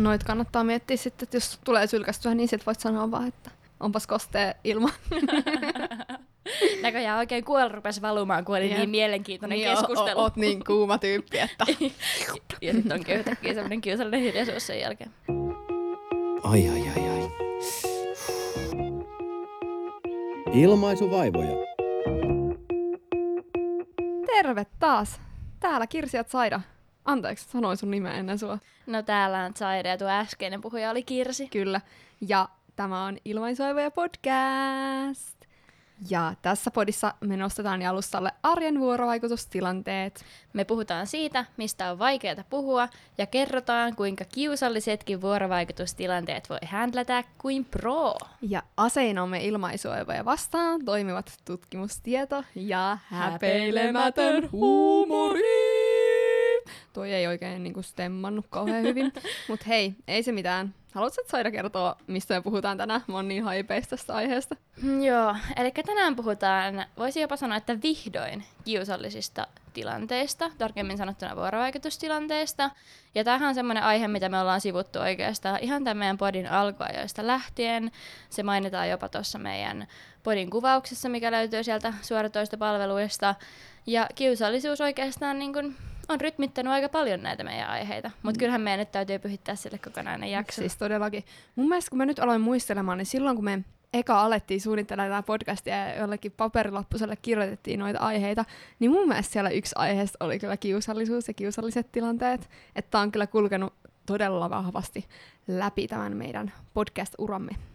Noit kannattaa miettiä sitten, että jos tulee sylkästyä, niin sit voit sanoa vaan, että onpas kostea ilma. Näköjään oikein kuolla rupesi valumaan, kun oli Jep. niin mielenkiintoinen niin keskustelu. O- oot niin kuuma tyyppi, että... ja sitten onkin yhtäkkiä semmoinen kiusallinen hiljaisuus sen jälkeen. Ai ai ai ai. Ilmaisuvaivoja. Terve taas. Täällä Kirsiat Saida. Anteeksi, sanoin sun nimeä ennen sua. No täällä on Saida ja tuo äskeinen puhuja oli Kirsi. Kyllä. Ja tämä on Ilmaisuvaivoja podcast. Ja tässä podissa me nostetaan jalustalle arjen vuorovaikutustilanteet. Me puhutaan siitä, mistä on vaikeaa puhua, ja kerrotaan, kuinka kiusallisetkin vuorovaikutustilanteet voi händlätä kuin pro. Ja aseinamme ilmaisuoivoja vastaan toimivat tutkimustieto ja häpeilemätön huumori. Toi ei oikein niinku stemmannut kauhean hyvin. Mut hei, ei se mitään. Haluatko Saida kertoa, mistä me puhutaan tänään? Mä oon niin haipeista tästä aiheesta. Mm, joo, eli tänään puhutaan, voisi jopa sanoa, että vihdoin kiusallisista tilanteista, tarkemmin sanottuna vuorovaikutustilanteista. Ja tämähän on semmoinen aihe, mitä me ollaan sivuttu oikeastaan ihan tämän meidän podin alkuajoista lähtien. Se mainitaan jopa tuossa meidän podin kuvauksessa, mikä löytyy sieltä suoratoistopalveluista. Ja kiusallisuus oikeastaan niin kuin on rytmittänyt aika paljon näitä meidän aiheita, mutta mm. kyllähän meidän nyt täytyy pyhittää sille kokonainen jakso. Siis todellakin. Mun mielestä kun mä nyt aloin muistelemaan, niin silloin kun me eka alettiin suunnittelemaan tätä podcastia ja jollekin paperilappuselle kirjoitettiin noita aiheita, niin mun mielestä siellä yksi aiheesta oli kyllä kiusallisuus ja kiusalliset tilanteet. Että on kyllä kulkenut todella vahvasti läpi tämän meidän podcast-uramme.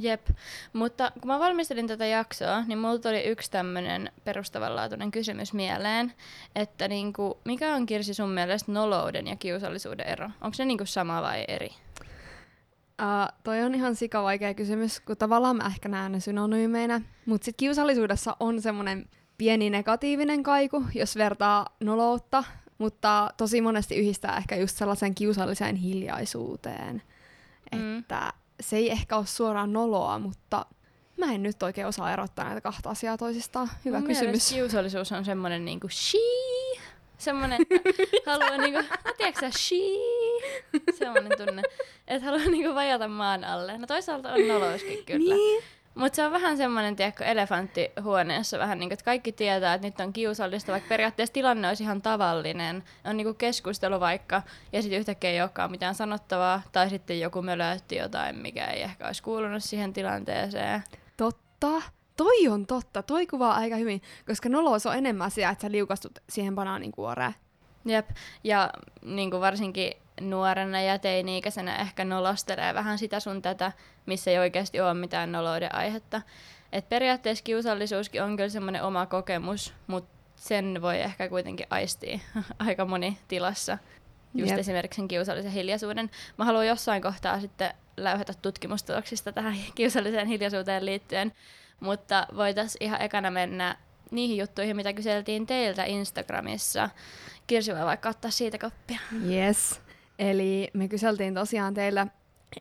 Jep, mutta kun mä valmistelin tätä jaksoa, niin mulla tuli yksi tämmöinen perustavanlaatuinen kysymys mieleen, että niinku, mikä on Kirsi sun mielestä nolouden ja kiusallisuuden ero? Onko se niinku sama vai eri? Uh, toi on ihan sika vaikea kysymys, kun tavallaan mä ehkä näen ne synonyymeinä, mutta sitten kiusallisuudessa on semmoinen pieni negatiivinen kaiku, jos vertaa noloutta, mutta tosi monesti yhdistää ehkä just sellaisen kiusalliseen hiljaisuuteen, mm. että se ei ehkä ole suoraan noloa, mutta mä en nyt oikein osaa erottaa näitä kahta asiaa toisistaan. Hyvä Mun kysymys. kiusallisuus on semmoinen niinku she, semmoinen, haluaa niinku, tiedätkö sä, she, semmoinen tunne, että haluaa niinku vajata maan alle. No toisaalta on noloiskin kyllä. Niin. Mutta se on vähän semmoinen, tiedätkö, elefantti huoneessa vähän niin kuin, että kaikki tietää, että nyt on kiusallista, vaikka periaatteessa tilanne olisi ihan tavallinen. On niin kuin keskustelu vaikka, ja sitten yhtäkkiä ei olekaan mitään sanottavaa, tai sitten joku mölötti jotain, mikä ei ehkä olisi kuulunut siihen tilanteeseen. Totta. Toi on totta. Toi kuvaa aika hyvin, koska nolous on enemmän sitä, että sä liukastut siihen banaanin kuoreen. Jep, ja niin kuin varsinkin nuorena ja teini-ikäisenä ehkä nolostelee vähän sitä sun tätä, missä ei oikeasti ole mitään nolouden aihetta. Et periaatteessa kiusallisuuskin on kyllä semmoinen oma kokemus, mutta sen voi ehkä kuitenkin aistia aika moni tilassa. Just Jep. esimerkiksi sen kiusallisen hiljaisuuden. Mä haluan jossain kohtaa sitten läyhätä tutkimustuloksista tähän kiusalliseen hiljaisuuteen liittyen, mutta voitaisiin ihan ekana mennä niihin juttuihin, mitä kyseltiin teiltä Instagramissa. Kirsi voi vaikka ottaa siitä koppia. Yes. Eli me kyseltiin tosiaan teillä,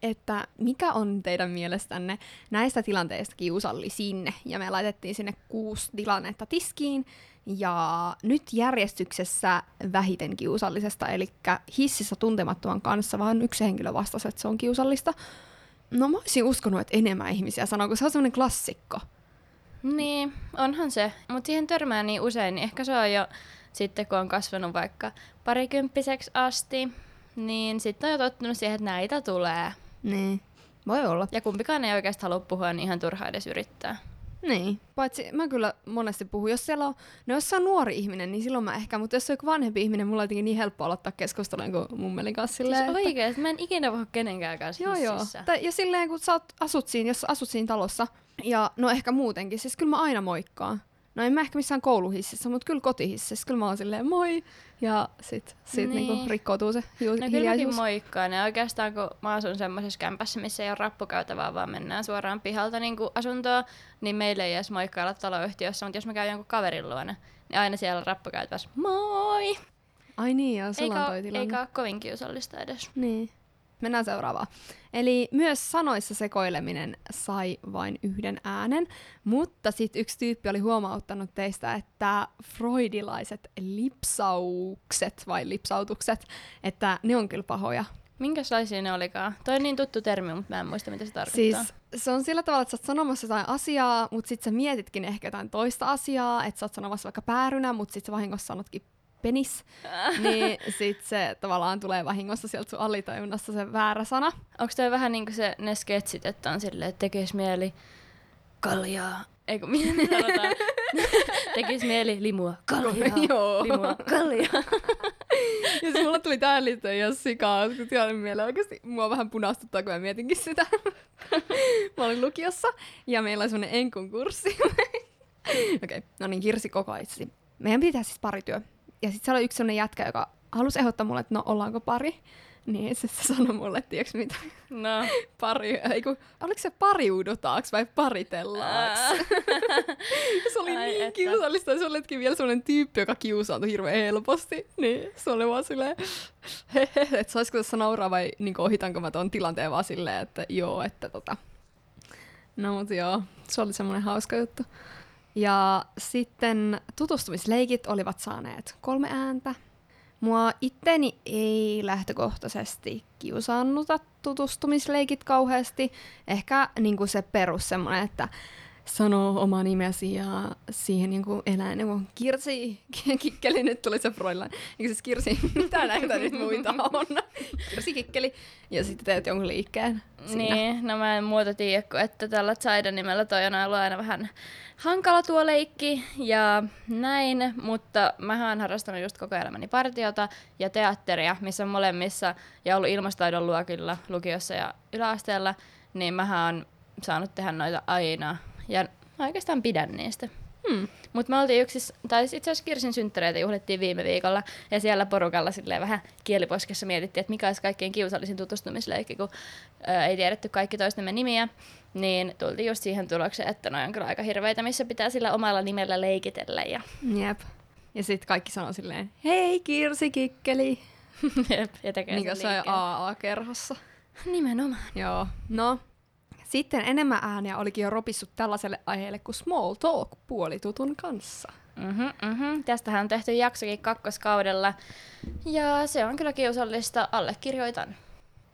että mikä on teidän mielestänne näistä tilanteista kiusallisin? Ja me laitettiin sinne kuusi tilannetta tiskiin. Ja nyt järjestyksessä vähiten kiusallisesta, eli hississä tuntemattoman kanssa vaan yksi henkilö vastasi, että se on kiusallista. No mä olisin uskonut, että enemmän ihmisiä sanoo, kun se on semmoinen klassikko. Niin, onhan se. Mutta siihen törmää niin usein, niin ehkä se on jo sitten, kun on kasvanut vaikka parikymppiseksi asti, niin sitten on jo tottunut siihen, että näitä tulee. Niin, voi olla. Ja kumpikaan ei oikeasti halua puhua, niin ihan turhaa edes yrittää. Niin, paitsi mä kyllä monesti puhun, jos siellä on, no jos se on nuori ihminen, niin silloin mä ehkä, mutta jos se on joku vanhempi ihminen, mulla on jotenkin niin helppo aloittaa keskustelua kuin mummelin kanssa. Silleen, siis että... oikeesti, mä en ikinä puhu kenenkään kanssa Joo, joo. Tai, ja silleen, kun sä oot, asut siinä, jos asut siinä talossa, ja no ehkä muutenkin, siis kyllä mä aina moikkaan. No en mä ehkä missään kouluhississä, mutta kyllä kotihississä. Kyllä mä oon silleen moi. Ja sit, sit niin. niinku rikkoutuu se ju- no, hiljaisuus. moikkaan. Ja oikeastaan kun mä asun semmoisessa kämpässä, missä ei ole rappukäytävää, vaan mennään suoraan pihalta niin asuntoa, niin meille ei edes moikkailla taloyhtiössä. Mutta jos mä käyn jonkun kaverin luona, niin aina siellä on rappukäytävässä moi! Ai niin, joo, sulla on toi tilanne. Eikä ole kovin kiusallista edes. Niin. Mennään seuraavaan. Eli myös sanoissa sekoileminen sai vain yhden äänen, mutta sitten yksi tyyppi oli huomauttanut teistä, että freudilaiset lipsaukset vai lipsautukset, että ne on kyllä pahoja. Minkälaisia ne olikaan? Toi on niin tuttu termi, mutta mä en muista, mitä se tarkoittaa. Siis se on sillä tavalla, että sä oot sanomassa jotain asiaa, mutta sit sä mietitkin ehkä jotain toista asiaa, että sä oot sanomassa vaikka päärynä, mutta sit sä vahingossa sanotkin penis, niin sit se tavallaan tulee vahingossa sieltä sun alitajunnasta se väärä sana. Onko toi vähän niin kuin se, ne sketsit, että on silleen, että tekis mieli kaljaa, eikö miten sanotaan, tekis mieli limua, kaljaa, Joo. limua, kaljaa. Ja siis mulle tuli tää liittyen ihan sikaa, kun tiedän mieleen oikeasti mua vähän punastuttaa, kun mä mietinkin sitä. mä olin lukiossa ja meillä oli semmonen enkun kurssi. Okei, okay. no niin, Kirsi koko itse. Meidän pitää siis parityö. Ja sitten siellä oli yksi semmonen jätkä, joka halusi ehdottaa mulle, että no ollaanko pari. Niin se sanoi mulle, tiedätkö mitä, No. pari, ei kun, oliko se pariudotaaks vai paritellaaks? se oli Ai niin että. kiusallista, se oletkin vielä sellainen tyyppi, joka kiusaantui hirveän helposti. Niin se oli vaan silleen, että saisiko tässä nauraa vai niin ohitanko mä ton tilanteen vaan silleen, että joo, että tota. No mut joo, se oli semmoinen hauska juttu. Ja sitten tutustumisleikit olivat saaneet kolme ääntä. Mua itteni ei lähtökohtaisesti kiusaannuta tutustumisleikit kauheasti. Ehkä niin se perus semmoinen, että sanoo oma nimesi ja siihen niin kuin kuin Kirsi Kikkeli, nyt tuli se Froilan. Eikö siis Kirsi, mitä näitä nyt muita on? Kirsi Kikkeli. Ja sitten teet jonkun liikkeen siinä. Niin, no mä en muuta tiedä, että tällä Zaidan nimellä toi on ollut aina vähän hankala tuo leikki ja näin, mutta mä oon harrastanut just koko elämäni partiota ja teatteria, missä molemmissa ja ollut ilmastoidon luokilla lukiossa ja yläasteella, niin mä oon saanut tehdä noita aina ja mä oikeastaan pidän niistä. Hmm. Mutta me oltiin yksi, tai itse asiassa Kirsin synttäreitä juhlittiin viime viikolla, ja siellä porukalla silleen vähän kieliposkessa mietittiin, että mikä olisi kaikkein kiusallisin tutustumisleikki, kun ää, ei tiedetty kaikki toistemme nimiä, niin tultiin just siihen tulokseen, että ne on kyllä aika hirveitä, missä pitää sillä omalla nimellä leikitellä. Ja, Jep. Ja sitten kaikki sanoo silleen, hei Kirsi Kikkeli. ja tekee Niin kuin se liikkeen. AA-kerhossa. Nimenomaan. Joo. No, sitten enemmän ääniä olikin jo ropissut tällaiselle aiheelle kuin small talk puolitutun kanssa. Mm-hmm, mm-hmm. Tästähän on tehty jaksokin kakkoskaudella, ja se on kyllä kiusallista, allekirjoitan.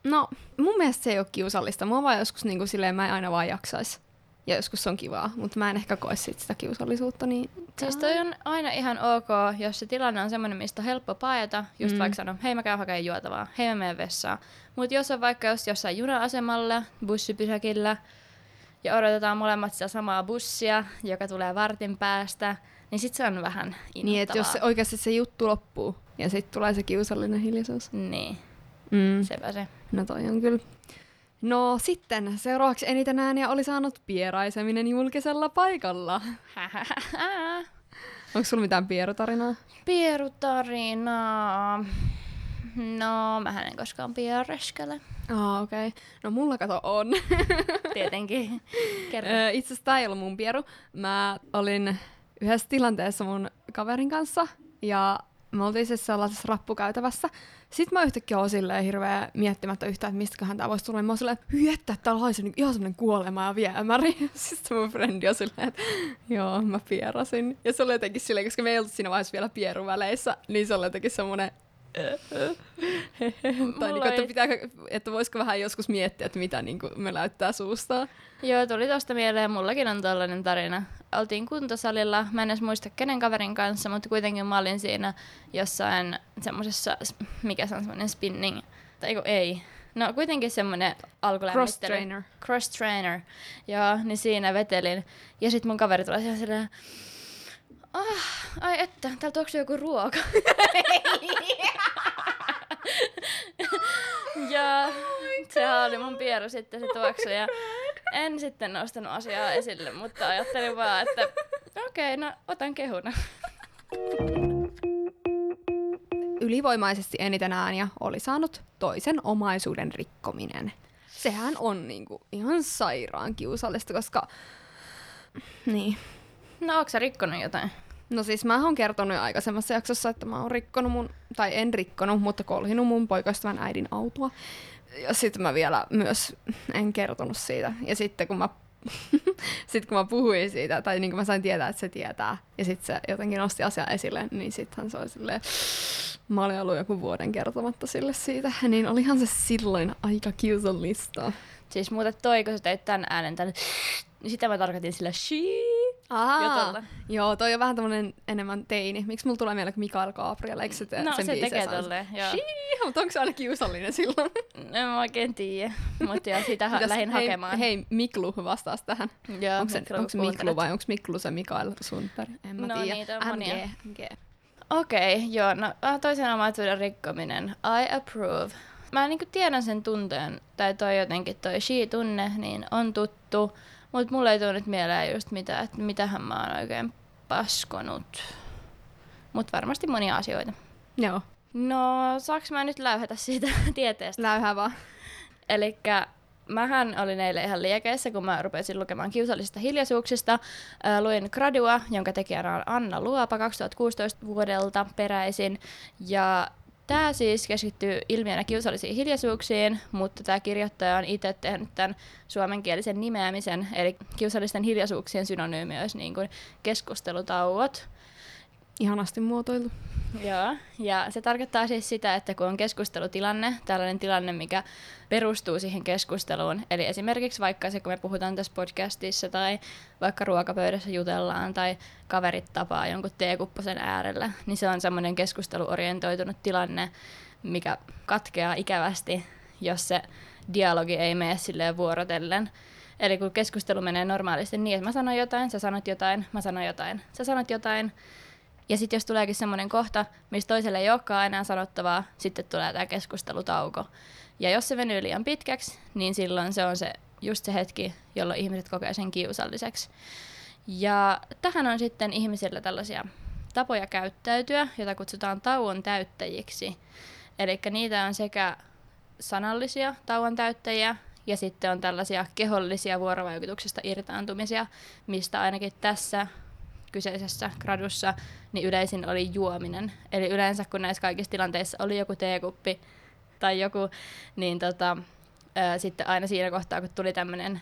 No, mun mielestä se ei ole kiusallista. Mua vaan joskus niin kuin silleen mä en aina vaan jaksais. Ja joskus se on kivaa, mutta mä en ehkä koe sit sitä kiusallisuutta. Niin... Siis toi on aina ihan ok, jos se tilanne on semmoinen, mistä on helppo paeta, just Mm. vaikka sanoa, hei mä käyn hakemaan juotavaa, hei mä menen vessaan. Mutta jos on vaikka jos jossain juna-asemalla, bussipysäkillä, ja odotetaan molemmat sitä samaa bussia, joka tulee vartin päästä, niin sit se on vähän Niin, että jos se, oikeasti se juttu loppuu ja sitten tulee se kiusallinen hiljaisuus. Niin, Mm. sepä se. No toi on kyllä. No sitten, seuraavaksi eniten ääniä oli saanut pieraiseminen julkisella paikalla. Onko sulla mitään pierotarinaa? Pierutarinaa. No, mä en koskaan piereskele. Aa, okei. Okay. No mulla kato on. Tietenkin. Kerro. Itse asiassa tää ei ollut mun pieru. Mä olin yhdessä tilanteessa mun kaverin kanssa ja me oltiin siis sellaisessa rappukäytävässä. Sitten mä yhtäkkiä oon silleen hirveä miettimättä yhtään, että mistäköhän tää voisi tulla. Mä oon silleen, että täällä haisee niin ihan semmonen kuolema ja viemäri. Sitten mun frendi on silleen, että joo, mä pierasin. Ja se oli jotenkin silleen, koska me ei oltu siinä vaiheessa vielä pieruväleissä, niin se oli jotenkin semmonen tai Mulla niinku, että, ei- pitääkö, että voisiko vähän joskus miettiä, että mitä niinku me näyttää suustaan. Joo, tuli tosta mieleen, mullakin on tällainen tarina. Oltiin kuntosalilla, mä en edes muista kenen kaverin kanssa, mutta kuitenkin mä olin siinä jossain semmosessa, mikä se on semmonen spinning, tai ei. No kuitenkin semmonen alkulämmittely. Cross trainer. Cross trainer. Joo, niin siinä vetelin. Ja sit mun kaveri tulee siellä silleen, ah, ai että, täällä tuoksuu joku ruoka. ja sehän oli mun pieru sitten se tuoksu ja en sitten nostanut asiaa esille, mutta ajattelin vaan, että okei, okay, no otan kehuna. Ylivoimaisesti eniten ääniä oli saanut toisen omaisuuden rikkominen. Sehän on niinku ihan sairaan kiusallista, koska... Niin. No onko sä rikkonut jotain? No siis mä oon kertonut jo aikaisemmassa jaksossa, että mä oon rikkonut mun, tai en rikkonut, mutta kolhinut mun poikaystävän äidin autoa. Ja sitten mä vielä myös en kertonut siitä. Ja sitten kun mä, sit kun mä puhuin siitä, tai niin kuin mä sain tietää, että se tietää, ja sitten se jotenkin nosti asiaa esille, niin sittenhän se oli silleen, mä olin ollut joku vuoden kertomatta sille siitä, niin olihan se silloin aika kiusallista. Siis muuten toi, kun sä teit tän äänen tänne, niin sitä mä tarkoitin sillä shii jutulla. Joo, toi on vähän tämmönen enemmän teini. Miksi mulla tulee mieleen Mikael Gabriel? Eikö se, te- No sen se tekee tolleen, joo. Shii, mutta onko se aina kiusallinen silloin? En mä oikein tiedä, mutta joo, sitä ha- lähdin hei, hakemaan. Hei, Miklu vastaas tähän. Joo, Onko se, Miklu, Miklu vai onko Miklu se Mikael Sundberg? En mä No, tiedä. niitä on monia. MG. Okei, okay, joo, no äh, toisen omaisuuden rikkominen. I approve. Mä niinku tiedän sen tunteen, tai toi jotenkin toi she-tunne, niin on tuttu, mutta mulle ei tule nyt mieleen just mitä, että mitähän mä oon oikein paskonut. Mutta varmasti monia asioita. Joo, No, saaks mä nyt läyhätä siitä tieteestä? läyhää vaan. Eli mähän olin eilen ihan liekeissä, kun mä rupesin lukemaan kiusallisista hiljaisuuksista. Ää, luin Gradua, jonka tekijänä on Anna Luopa 2016 vuodelta peräisin. Ja Tämä siis keskittyy ilmiönä kiusallisiin hiljaisuuksiin, mutta tämä kirjoittaja on itse tehnyt tämän suomenkielisen nimeämisen, eli kiusallisten hiljaisuuksien synonyymi olisi niin kuin keskustelutauot. Ihanasti muotoiltu. Joo, ja se tarkoittaa siis sitä, että kun on keskustelutilanne, tällainen tilanne, mikä perustuu siihen keskusteluun, eli esimerkiksi vaikka se, kun me puhutaan tässä podcastissa tai vaikka ruokapöydässä jutellaan tai kaverit tapaa jonkun teekupposen äärellä, niin se on semmoinen keskusteluorientoitunut tilanne, mikä katkeaa ikävästi, jos se dialogi ei mene silleen vuorotellen. Eli kun keskustelu menee normaalisti niin, että mä sanon jotain, sä sanot jotain, mä sanon jotain, sä sanot jotain, ja sitten jos tuleekin semmoinen kohta, missä toiselle ei olekaan enää sanottavaa, sitten tulee tämä keskustelutauko. Ja jos se venyy liian pitkäksi, niin silloin se on se, just se hetki, jolloin ihmiset kokee sen kiusalliseksi. Ja tähän on sitten ihmisillä tällaisia tapoja käyttäytyä, joita kutsutaan tauon täyttäjiksi. Eli niitä on sekä sanallisia tauon täyttäjiä, ja sitten on tällaisia kehollisia vuorovaikutuksesta irtaantumisia, mistä ainakin tässä kyseisessä gradussa niin yleisin oli juominen. Eli yleensä kun näissä kaikissa tilanteissa oli joku teekuppi tai joku, niin tota, ää, sitten aina siinä kohtaa, kun tuli tämmöinen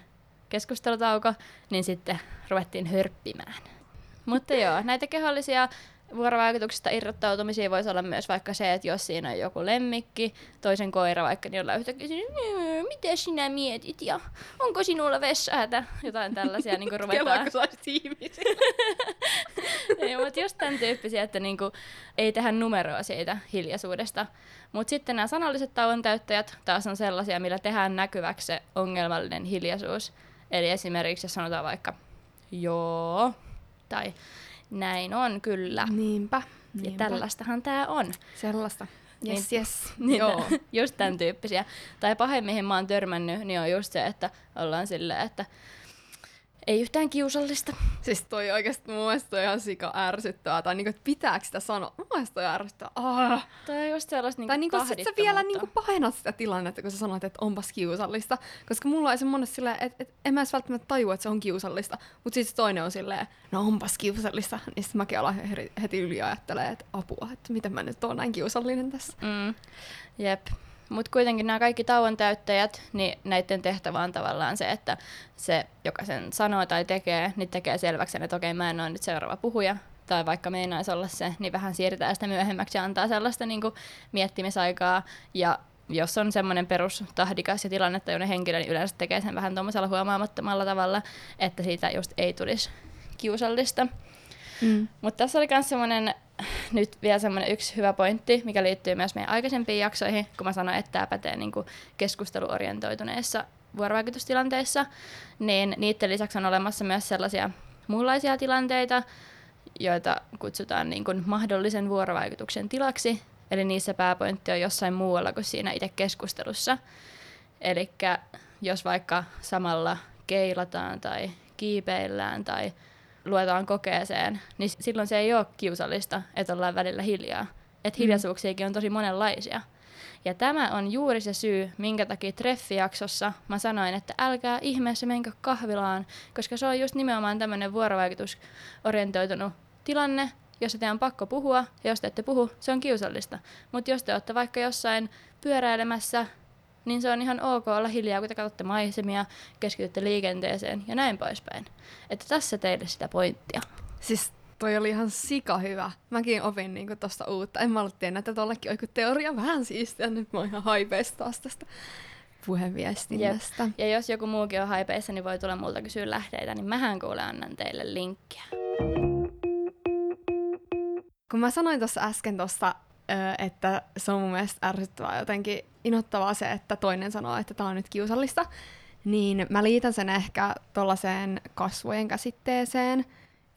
keskustelutauko, niin sitten ruvettiin hörppimään. Mutta joo, näitä kehollisia vuorovaikutuksista irrottautumisia voisi olla myös vaikka se, että jos siinä on joku lemmikki, toisen koira vaikka, niin ollaan yhtäkkiä siinä, "Mm, mitä sinä mietit ja onko sinulla vessahätä? Jotain tällaisia niin kuin ruvetaan. Ei, mutta just tämän tyyppisiä, että niinku, ei tehdä numeroa siitä hiljaisuudesta. Mutta sitten nämä sanalliset tauon täyttäjät taas on sellaisia, millä tehdään näkyväksi se ongelmallinen hiljaisuus. Eli esimerkiksi jos sanotaan vaikka joo tai näin on kyllä. Niinpä. Ja niinpä. tällaistahan tämä on. Sellaista. Yes, Niin- yes. Niin, Joo. just tämän tyyppisiä. Tai pahin, mihin mä oon törmännyt, niin on just se, että ollaan silleen, että ei yhtään kiusallista. Siis toi oikeesti mun mielestä toi ihan sika ärsyttävää. Tai niinku, että pitääkö sitä sanoa? Mun mielestä toi ärsyttävää. Ah. Toi on just sellaista niinku Tai niinku sit sä vielä niinku pahennat sitä tilannetta, kun sä sanoit, että onpas kiusallista. Koska mulla on se monesti silleen, että et, en mä edes välttämättä tajua, että se on kiusallista. Mutta sitten toinen on silleen, no onpas kiusallista. Niin sitten mäkin alan heti, heti yli ajattelee, että apua, että miten mä nyt oon näin kiusallinen tässä. Mm. Jep. Mutta kuitenkin nämä kaikki tauon täyttäjät, niin näiden tehtävä on tavallaan se, että se, joka sen sanoo tai tekee, niin tekee selväksi sen, että okei, mä en ole nyt seuraava puhuja, tai vaikka meinaisi olla se, niin vähän siirtää sitä myöhemmäksi ja antaa sellaista niin kuin, miettimisaikaa. Ja jos on semmoinen perustahdikas ja tilannettajuinen henkilö, niin yleensä tekee sen vähän tuommoisella huomaamattomalla tavalla, että siitä just ei tulisi kiusallista. Mm. Mutta tässä oli myös semmoinen, nyt vielä semmoinen yksi hyvä pointti, mikä liittyy myös meidän aikaisempiin jaksoihin, kun mä sanoin, että tämä pätee niin keskusteluorientoituneissa vuorovaikutustilanteissa, niin niiden lisäksi on olemassa myös sellaisia muunlaisia tilanteita, joita kutsutaan niin kuin mahdollisen vuorovaikutuksen tilaksi, eli niissä pääpointti on jossain muualla kuin siinä itse keskustelussa. Eli jos vaikka samalla keilataan tai kiipeillään tai luetaan kokeeseen, niin silloin se ei ole kiusallista, että ollaan välillä hiljaa. Että hiljaisuuksiakin on tosi monenlaisia. Ja tämä on juuri se syy, minkä takia treffijaksossa mä sanoin, että älkää ihmeessä menkö kahvilaan, koska se on just nimenomaan tämmöinen vuorovaikutusorientoitunut tilanne, jossa te on pakko puhua, ja jos te ette puhu, se on kiusallista. Mutta jos te olette vaikka jossain pyöräilemässä, niin se on ihan ok olla hiljaa, kun te katsotte maisemia, keskitytte liikenteeseen ja näin poispäin. Että tässä teille sitä pointtia. Siis toi oli ihan sika hyvä. Mäkin opin niinku tosta uutta. En mä ollut tiennyt, että tollekin joku teoria vähän siistiä. Nyt mä oon ihan haipeissa taas tästä puheviestinnästä. Ja jos joku muukin on haipeissa, niin voi tulla multa kysyä lähteitä, niin mähän kuule annan teille linkkiä. Kun mä sanoin tuossa äsken tuosta, että se on mun mielestä ärsyttävää jotenkin inottavaa se, että toinen sanoo, että tämä on nyt kiusallista, niin mä liitän sen ehkä tuollaiseen kasvojen käsitteeseen.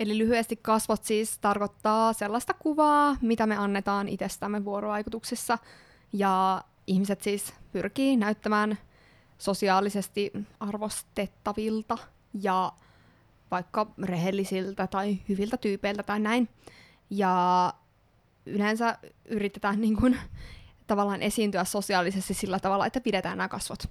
Eli lyhyesti kasvot siis tarkoittaa sellaista kuvaa, mitä me annetaan itsestämme vuorovaikutuksissa. Ja ihmiset siis pyrkii näyttämään sosiaalisesti arvostettavilta ja vaikka rehellisiltä tai hyviltä tyypeiltä tai näin. Ja yleensä yritetään niin kuin, tavallaan esiintyä sosiaalisesti sillä tavalla, että pidetään nämä kasvot.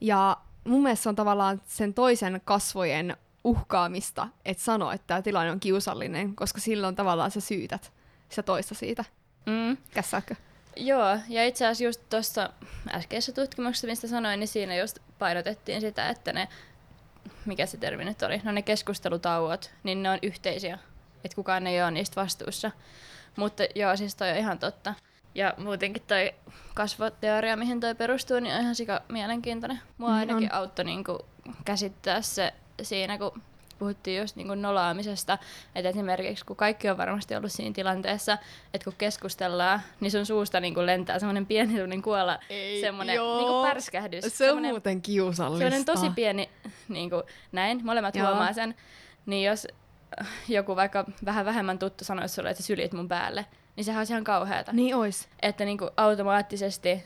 Ja mun mielestä se on tavallaan sen toisen kasvojen uhkaamista, että sano, että tämä tilanne on kiusallinen, koska silloin tavallaan sä syytät sitä toista siitä. Mm. Kässääkö? Joo, ja itse asiassa just tuossa äskeisessä tutkimuksessa, mistä sanoin, niin siinä just painotettiin sitä, että ne, mikä se termi nyt oli, no ne keskustelutauot, niin ne on yhteisiä, että kukaan ei ole niistä vastuussa. Mutta joo, siis toi on ihan totta. Ja muutenkin toi kasvoteoria, mihin toi perustuu, niin on ihan sika mielenkiintoinen. Mua niin ainakin on. auttoi niinku käsittää se siinä, kun puhuttiin just niin kuin nolaamisesta, että esimerkiksi kun kaikki on varmasti ollut siinä tilanteessa, että kun keskustellaan, niin sun suusta niin kuin lentää semmoinen pieni semmoinen kuolla, semmoinen niin kuin pärskähdys. Se on muuten kiusallista. Semmoinen tosi pieni, niin kuin näin, molemmat Joo. huomaa sen. Niin jos joku vaikka vähän vähemmän tuttu sanoisi sulle, että sä mun päälle, niin sehän olisi ihan kauheata. Niin ois. Että niin kuin automaattisesti,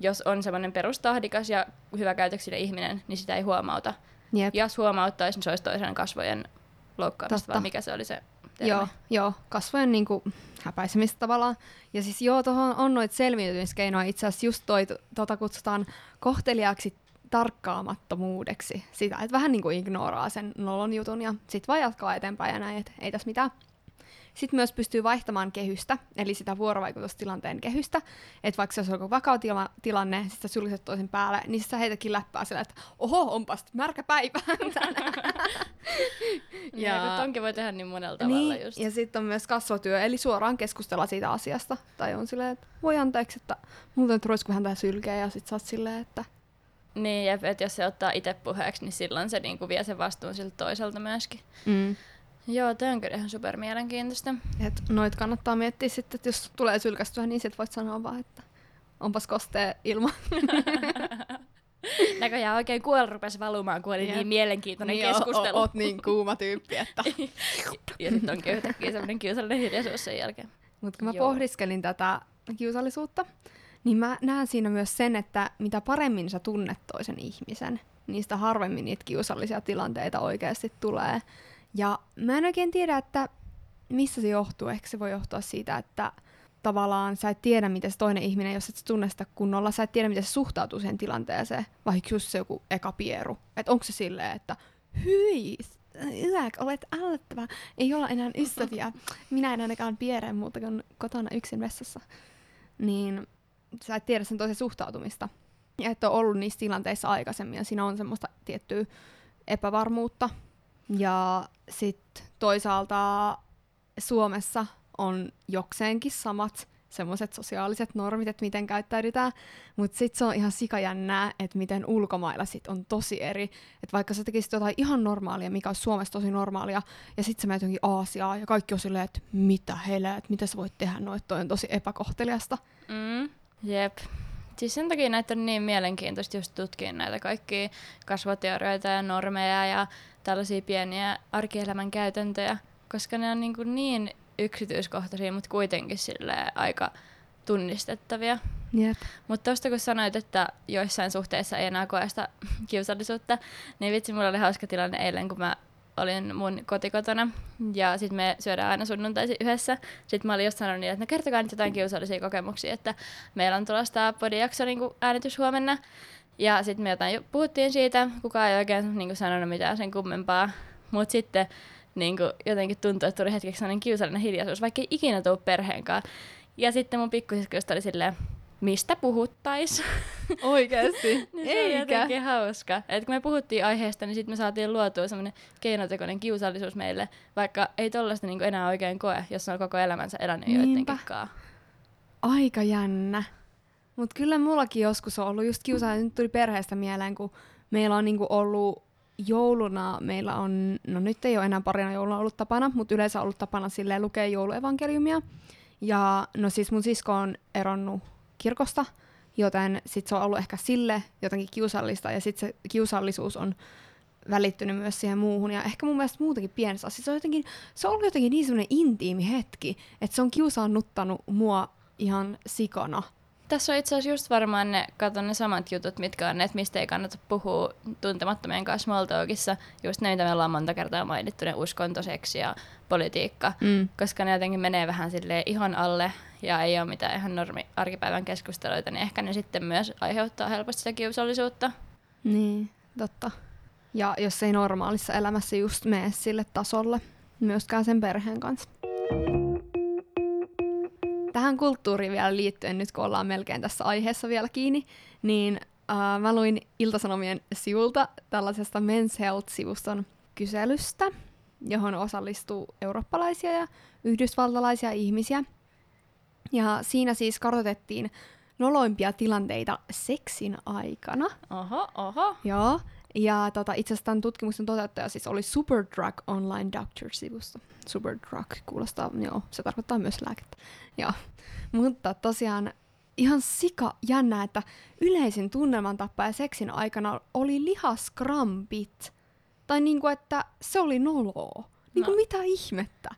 jos on semmoinen perustahdikas ja hyväkäytöksinen ihminen, niin sitä ei huomauta. Jep. Jos huomauttaisi, niin se olisi toisen kasvojen loukkaamista, vai mikä se oli se termi? Joo, joo kasvojen niin kuin, häpäisemistä tavallaan. Ja siis joo, tuohon on noita selviytymiskeinoja. Itse asiassa just toi, tota kutsutaan kohteliaaksi tarkkaamattomuudeksi. Sitä, että vähän niin kuin ignoraa sen nolon jutun ja sitten vaan jatkaa eteenpäin ja näin, että ei tässä mitään. Sitten myös pystyy vaihtamaan kehystä, eli sitä vuorovaikutustilanteen kehystä. Että vaikka se olisi joku vakava tila- tilanne, sitten sä toisen päälle, niin sä heitäkin läppää sillä, että oho, onpas märkä päivä. Ja, ja tonkin voi tehdä niin monella tavalla niin, just. Ja sitten on myös kasvotyö, eli suoraan keskustella siitä asiasta. Tai on silleen, että voi anteeksi, että mulla nyt roisku vähän tää sylkeä, ja sitten sä oot silleen, että niin, että jos se ottaa itse puheeksi, niin silloin se niinku vie sen vastuun siltä toiselta myöskin. Mm. Joo, tämä on kyllä ihan super mielenkiintoista. Et noit kannattaa miettiä sitten, että jos tulee sylkästyä, niin sit voit sanoa vaan, että onpas kostee ilma. Näköjään oikein kuolla rupesi valumaan, kun oli niin mielenkiintoinen niin, keskustelu. O- oot niin kuuma tyyppi, että... ja sitten onkin yhtäkkiä sellainen kiusallinen hiljaisuus sen jälkeen. Mutta kun mä Joo. pohdiskelin tätä kiusallisuutta, niin mä näen siinä myös sen, että mitä paremmin sä tunnet toisen ihmisen, niistä harvemmin niitä kiusallisia tilanteita oikeasti tulee. Ja mä en oikein tiedä, että missä se johtuu. Ehkä se voi johtua siitä, että tavallaan sä et tiedä, miten se toinen ihminen, jos et tunne sitä kunnolla, sä et tiedä, miten se suhtautuu siihen tilanteeseen. Vaikka just se joku eka pieru. Että onko se silleen, että hyi, Yäk, olet älyttävä. Ei olla enää ystäviä. Minä en ainakaan piere muuta kuin kotona yksin vessassa. Niin sä et tiedä sen toisen suhtautumista. Ja et ole ollut niissä tilanteissa aikaisemmin, ja siinä on semmoista tiettyä epävarmuutta. Ja sitten toisaalta Suomessa on jokseenkin samat semmoiset sosiaaliset normit, että miten käyttäydytään, mutta sitten se on ihan sikajännää, että miten ulkomailla sit on tosi eri. Että vaikka sä tekisit jotain ihan normaalia, mikä on Suomessa tosi normaalia, ja sitten sä menet jonkin Aasiaan, ja kaikki on silleen, että mitä hele, että mitä sä voit tehdä noin, toi on tosi epäkohteliasta. Mm. Jep. Siis sen takia näitä on niin mielenkiintoista just tutkia näitä kaikkia kasvoteorioita ja normeja ja tällaisia pieniä arkielämän käytäntöjä, koska ne on niin, kuin niin yksityiskohtaisia, mutta kuitenkin aika tunnistettavia. Yep. Mutta tuosta kun sanoit, että joissain suhteissa ei enää koe sitä kiusallisuutta, niin vitsi, mulla oli hauska tilanne eilen, kun mä olin mun kotikotona ja sitten me syödään aina sunnuntaisin yhdessä. Sitten mä olin just sanonut niin, että no kertokaa nyt jotain kiusallisia kokemuksia, että meillä on tulossa tämä podijakso niin äänitys huomenna. Ja sitten me jotain puhuttiin siitä, kukaan ei oikein niin kuin, sanonut mitään sen kummempaa. Mutta sitten niin kuin, jotenkin tuntui, että tuli hetkeksi sellainen kiusallinen hiljaisuus, vaikka ei ikinä tule perheen kanssa. Ja sitten mun pikkusiskoista oli silleen, mistä puhuttais. Oikeesti? niin se Eikä. jotenkin hauska. Et kun me puhuttiin aiheesta, niin sitten me saatiin luotua semmoinen keinotekoinen kiusallisuus meille, vaikka ei tollaista niinku enää oikein koe, jos on koko elämänsä elänyt Niinpä. joidenkin kaa. Aika jännä. Mutta kyllä mullakin joskus on ollut just kiusaa. Nyt tuli perheestä mieleen, kun meillä on niinku ollut jouluna, meillä on, no nyt ei ole enää parina jouluna ollut tapana, mutta yleensä ollut tapana silleen lukea jouluevankeliumia. Ja no siis mun sisko on eronnut kirkosta, joten sit se on ollut ehkä sille jotenkin kiusallista, ja sitten se kiusallisuus on välittynyt myös siihen muuhun, ja ehkä mun mielestä muutenkin pienessä asiassa. Se on, jotenkin, se on ollut jotenkin niin semmoinen intiimi hetki, että se on kiusaannuttanut mua ihan sikana. Tässä on itse asiassa just varmaan ne, katon ne samat jutut, mitkä on ne, että mistä ei kannata puhua tuntemattomien kanssa small talkissa. Just ne, mitä me ollaan monta kertaa mainittu, ne uskonto, seksi ja politiikka. Mm. Koska ne jotenkin menee vähän sille ihon alle ja ei ole mitään ihan normi arkipäivän keskusteluita, niin ehkä ne sitten myös aiheuttaa helposti sitä kiusallisuutta. Niin, totta. Ja jos ei normaalissa elämässä just mene sille tasolle, myöskään sen perheen kanssa. Tähän kulttuuriin vielä liittyen, nyt kun ollaan melkein tässä aiheessa vielä kiinni, niin äh, mä luin Iltasanomien sivulta tällaisesta Men's Health-sivuston kyselystä, johon osallistuu eurooppalaisia ja yhdysvaltalaisia ihmisiä. Ja siinä siis kartoitettiin noloimpia tilanteita seksin aikana. Oho, oho. Joo, ja tota, itse asiassa tämän tutkimuksen toteuttaja siis oli Superdrug Online Doctor-sivusto. Superdrug kuulostaa, joo, se tarkoittaa myös lääkettä. Joo. Mutta tosiaan ihan sika jännä, että yleisin tunnelman tappaja seksin aikana oli lihaskrampit. Tai niinku, että se oli noloa. Niinku No. mitä ihmettä?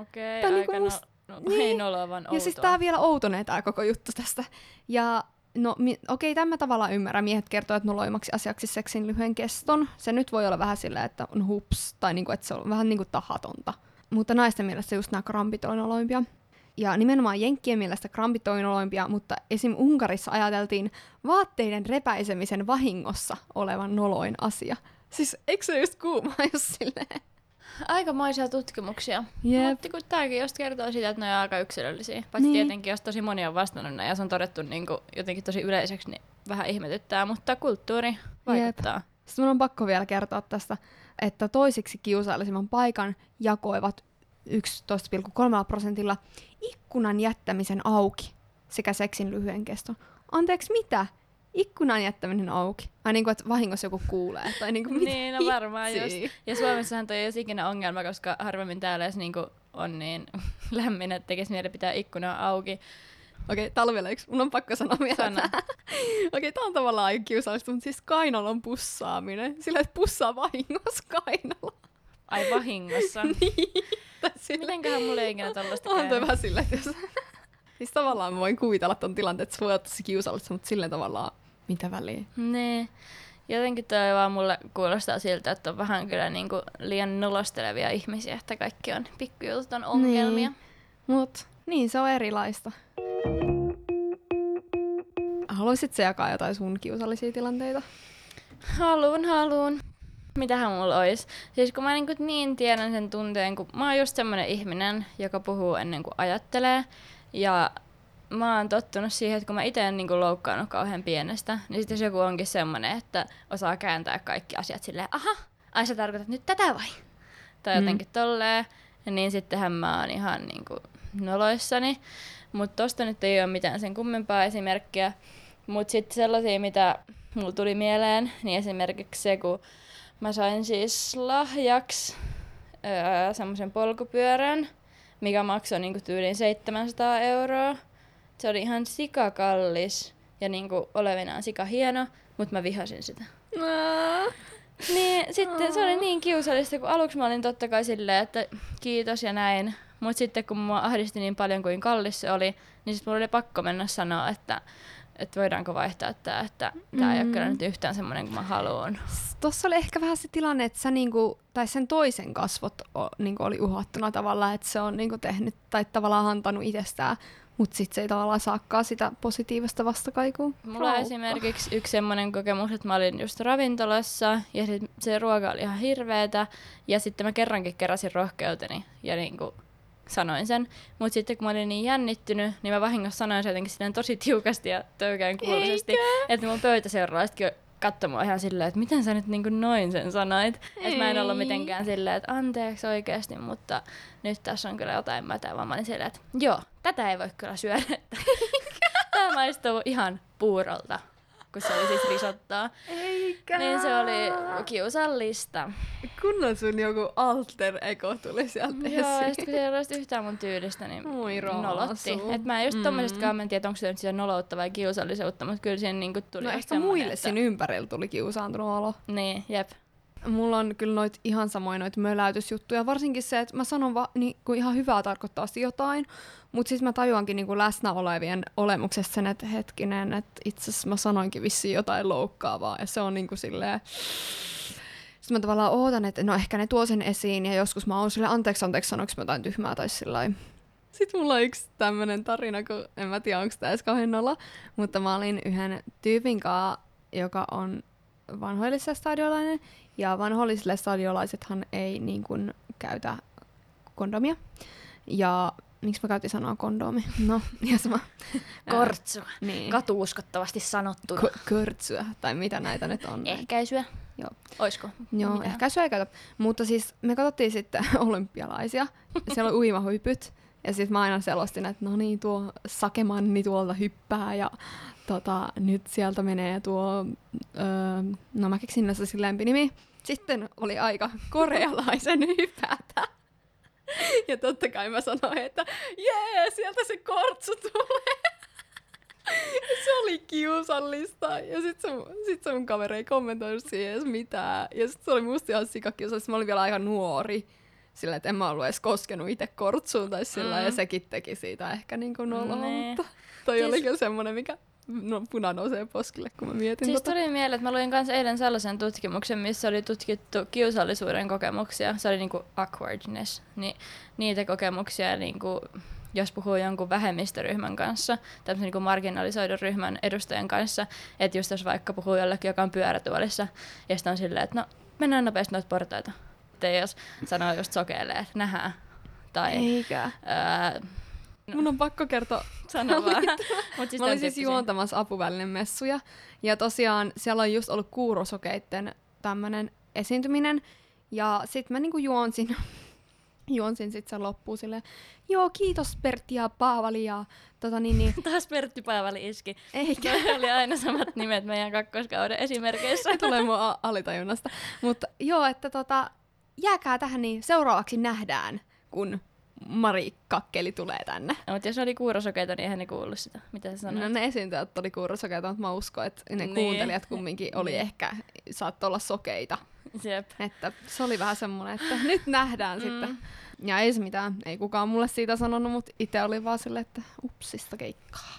Okei, okay, niinku aika must- no, no, niin. ei noloa, vaan Ja siis tää vielä outonee tää koko juttu tästä. Ja no mi- okei, tämä tavallaan ymmärrän. Miehet kertoo, että noloimaksi asiaksi seksin lyhyen keston. Se nyt voi olla vähän silleen, että on hups, tai niinku, että se on vähän niinku tahatonta. Mutta naisten mielestä just nämä krampit on noloimpia. Ja nimenomaan Jenkkien mielestä krampit on noloimpia, mutta esim. Unkarissa ajateltiin vaatteiden repäisemisen vahingossa olevan noloin asia. Siis eikö se just kuuma, jos silleen? Aikamoisia tutkimuksia. Jep. Mutta kun tämäkin just kertoo sitä, että ne on aika yksilöllisiä. Paitsi Niin. tietenkin, jos tosi moni on vastannut ne ja se on todettu niin kuin jotenkin tosi yleiseksi, niin vähän ihmetyttää, mutta kulttuuri vaikuttaa. Sitten mun on pakko vielä kertoa tästä, että toisiksi kiusallisimman paikan jakoivat 11,3 prosentilla ikkunan jättämisen auki sekä seksin lyhyen keston. Anteeksi, mitä? Ikkunan jättäminen auki. Ai niin kuin, että vahingossa joku kuulee. Tai niin kuin, mitä Niin, no varmaan just. Ja Suomessahan toi ei olisi ikinä ongelma, koska harvemmin täällä edes niinku on niin lämmin, että tekisi mieli pitää ikkunaa auki. Okei, on vielä yksi. Mun on pakko sanoa vielä. Sano. Okei, tää on tavallaan aika kiusallista, mutta siis kainalon pussaaminen. Sillä, että pussaa vahingossa kainalo. Ai vahingossa. niin. Sillä, Mitenköhän mulle ei ikinä tollaista On toi vähän silleen, että jos... siis tavallaan mä voin kuvitella ton tilanteen, että se voi olla tosi kiusallista, mutta silleen tavallaan mitä väliä. Niin. Jotenkin toi vaan mulle kuulostaa siltä, että on vähän kyllä niinku liian nolostelevia ihmisiä, että kaikki on pikkujutut on ongelmia. Niin. Mut niin, se on erilaista. Haluaisit sä jakaa jotain sun kiusallisia tilanteita? Haluun, haluun. Mitähän mulla ois? Siis kun mä niin, niin tiedän sen tunteen, kun mä oon just semmonen ihminen, joka puhuu ennen kuin ajattelee. Ja mä oon tottunut siihen, että kun mä itse en niin loukkaannut kauhean pienestä, niin sitten jos joku onkin semmonen, että osaa kääntää kaikki asiat silleen, aha, ai sä tarkoitat nyt tätä vai? Tai Mm. jotenkin tolleen, niin sittenhän mä oon ihan niin kuin noloissani. Mutta tosta nyt ei ole mitään sen kummempaa esimerkkiä. Mutta sitten sellaisia, mitä mulla tuli mieleen, niin esimerkiksi se, kun mä sain siis lahjaksi öö, semmoisen polkupyörän, mikä maksoi niinku tyyliin 700 euroa. Se oli ihan sikakallis ja niinku olevinaan sika hieno, mutta mä vihasin sitä. Niin, sitten se oli niin kiusallista, kun aluksi mä olin totta kai silleen, että kiitos ja näin. Mutta sitten kun mua ahdisti niin paljon kuin kallis se oli, niin sitten mulla oli pakko mennä sanoa, että, että voidaanko vaihtaa tämä, että tämä ei ole kyllä Mm. nyt yhtään semmoinen kuin mä haluan. Tuossa oli ehkä vähän se tilanne, että sä niinku, tai sen toisen kasvot o, niinku oli uhattuna tavallaan, että se on niinku tehnyt tai tavallaan antanut itsestään, mutta sitten se ei tavallaan saakaan sitä positiivista vastakaikua. Mulla on esimerkiksi yksi semmoinen kokemus, että mä olin just ravintolassa ja sit se ruoka oli ihan hirveetä ja sitten mä kerrankin keräsin rohkeuteni ja niinku sanoin sen. Mutta sitten kun mä olin niin jännittynyt, niin mä vahingossa sanoin sen jotenkin tosi tiukasti ja töykään kuuloisesti. Että mun pöytäseuraalaisetkin katsoi mua ihan silleen, että miten sä nyt niin kuin noin sen sanoit. Että mä en ollut mitenkään silleen, että anteeksi oikeasti, mutta nyt tässä on kyllä jotain mätää. Vaan mä olin silleen, että joo, tätä ei voi kyllä syödä. Tämä maistuu ihan puurolta, kun se oli siis risottoa. Eikä. Niin se oli kiusallista. Kunnon sun joku alter ego tuli sieltä Joo, ja esiin. sit kun se ei ollut yhtään mun tyylistä, niin Oi, Raasu. nolotti. Et mä en just Mm. tommosestakaan mä en tiedä, onko se nyt sitä noloutta vai kiusallisuutta, mutta kyllä siihen niinku tuli No ehkä muille että... siinä ympärillä tuli kiusaantunut olo. Niin, jep. Mulla on kyllä noit ihan samoin noit möläytysjuttuja, varsinkin se, että mä sanon va, niin, kun ihan hyvää tarkoittavasti jotain, mutta sitten mä tajuankin niin kuin läsnä olevien olemuksesta sen, että hetkinen, että itse asiassa mä sanoinkin vissiin jotain loukkaavaa, ja se on niin kuin silleen, sitten mä tavallaan ootan, että no ehkä ne tuo sen esiin, ja joskus mä oon silleen, anteeksi, anteeksi, sanoinko mä jotain tyhmää? Tai sillä. Sitten mulla on yksi tämmönen tarina, kun en mä tiedä, onko tämä edes kauhean nolla, mutta mä olin yhden tyypin kanssa, joka on vanhoilliselle stadiolainen, ja vanhoillisille stadiolaisethan ei niin kuin, käytä kondomia. Ja miksi mä käytin sanaa kondomi? No, ja sama. Kortsu. niin. Katuuskottavasti sanottuna. Ko- körtsyä, tai mitä näitä nyt on. Ehkäisyä. Joo. Oisko? Joo, Mitä? ehkäisyä ei käytä. Mutta siis me katsottiin sitten olympialaisia. Siellä on uimahuipyt. Ja sitten mä aina selostin, että no niin, tuo sakemanni tuolta hyppää ja tota, nyt sieltä menee tuo, öö, no mä keksin näistä sen lempinimi. Sitten oli aika korealaisen hypätä. Ja totta kai mä sanoin, että jee, sieltä se kortsu tulee. se oli kiusallista. Ja sit se, sit se mun kaveri ei kommentoinut siihen edes mitään. Ja sit se oli musta ihan sikakiusallista. Mä olin vielä aika nuori. Sillä, että en mä ollut edes koskenut itse kortsuun tai sillä Mm. ja sekin teki siitä ehkä niin kuin Nee. mutta toi Siis- oli kyllä semmonen, mikä no, puna nousee poskille, kun mä mietin Siis tota. tuli mieleen, että mä luin kanssa eilen sellaisen tutkimuksen, missä oli tutkittu kiusallisuuden kokemuksia. Se oli niinku awkwardness. Niin niitä kokemuksia, niinku, jos puhuu jonkun vähemmistöryhmän kanssa, tämmöisen niinku marginalisoidun ryhmän edustajan kanssa, että just jos vaikka puhuu jollekin, joka on pyörätuolissa, ja sitten on silleen, että no mennään nopeasti noita portaita. Tai jos sanoo just sokeille, että nähdään. Tai Eikä. Ää, Mun on pakko kertoa sano vaan. Mut mä olin siis juontamassa apuvälinen messuja. Ja tosiaan siellä on just ollut kuurosokeitten tämmönen esiintyminen. Ja sit mä niinku juonsin, juonsin sit sen loppuun silleen, joo kiitos Pertti ja Paavali ja tota niin, niin Taas Pertti Paavali iski. eikä. Toi oli aina samat nimet meidän kakkoskauden esimerkkeissä. Tulee mun a- alitajunnasta. Mutta joo, että tota, jääkää tähän niin seuraavaksi nähdään, kun Mari Kakkeli tulee tänne. No, mutta jos oli kuurosokeita, niin eihän ne kuullut sitä. Mitä sä sanoit? No ne esiintyjät oli kuurosokeita, mutta mä uskon, että ne Niin. kuuntelijat kumminkin oli Niin. ehkä, saattoi olla sokeita. Jep. Että se oli vähän semmoinen, että nyt nähdään mm. sitten. Ja ei se mitään, ei kukaan mulle siitä sanonut, mutta itse oli vaan silleen, että upsista keikkaa.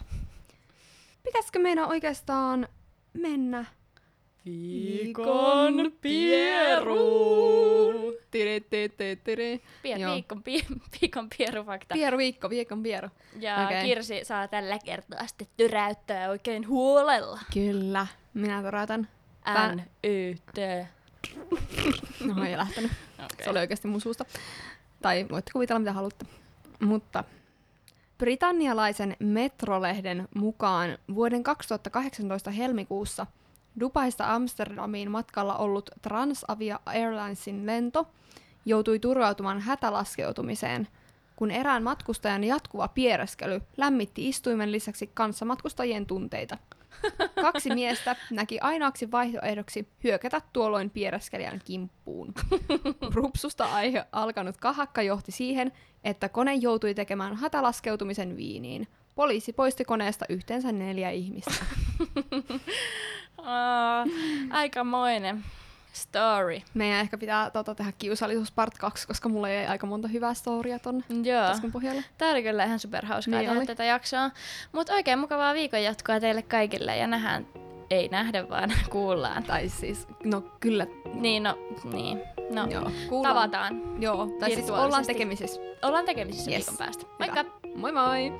Pitäisikö meidän oikeastaan mennä Viikon pieru. Tiri, tiri, tiri, tiri. Pier, Joo. viikon, pie, viikon pierufakta. Pieru viikko, viikon pieru. Ja okay. Kirsi saa tällä kertaa sitten tyräyttää oikein huolella. Kyllä, minä torätän. Tää- N-Y-T. No ei lähtenyt. Okay. Se oli oikeasti mun suusta. Tai voitte kuvitella mitä haluatte. Mutta britannialaisen Metrolehden mukaan vuoden 2018 helmikuussa Dubaista Amsterdamiin matkalla ollut Transavia Airlinesin lento joutui turvautumaan hätälaskeutumiseen, kun erään matkustajan jatkuva piereskely lämmitti istuimen lisäksi kanssamatkustajien tunteita. Kaksi miestä näki ainoaksi vaihtoehdoksi hyökätä tuolloin piereskelijän kimppuun. Rupsusta aihe alkanut kahakka johti siihen, että kone joutui tekemään hätälaskeutumisen viiniin. Poliisi poisti koneesta yhteensä neljä ihmistä. Aikamoinen story. Meidän ehkä pitää tota, tehdä kiusallisuus part 2, koska mulla ei aika monta hyvää storya ton Joo. taskun pohjalla. Tää oli kyllä ihan superhauskaa Niin tehdä oli. tätä jaksoa. Mutta oikein mukavaa viikon jatkoa teille kaikille ja nähdään, ei nähdä vaan kuullaan. Tai siis, no kyllä, Niin, no, niin. No, joo. Kuullaan. tavataan. Joo, tai siis ollaan tekemisissä. Ollaan tekemisissä Yes. viikon päästä. Hyvä. Moikka! Moi moi!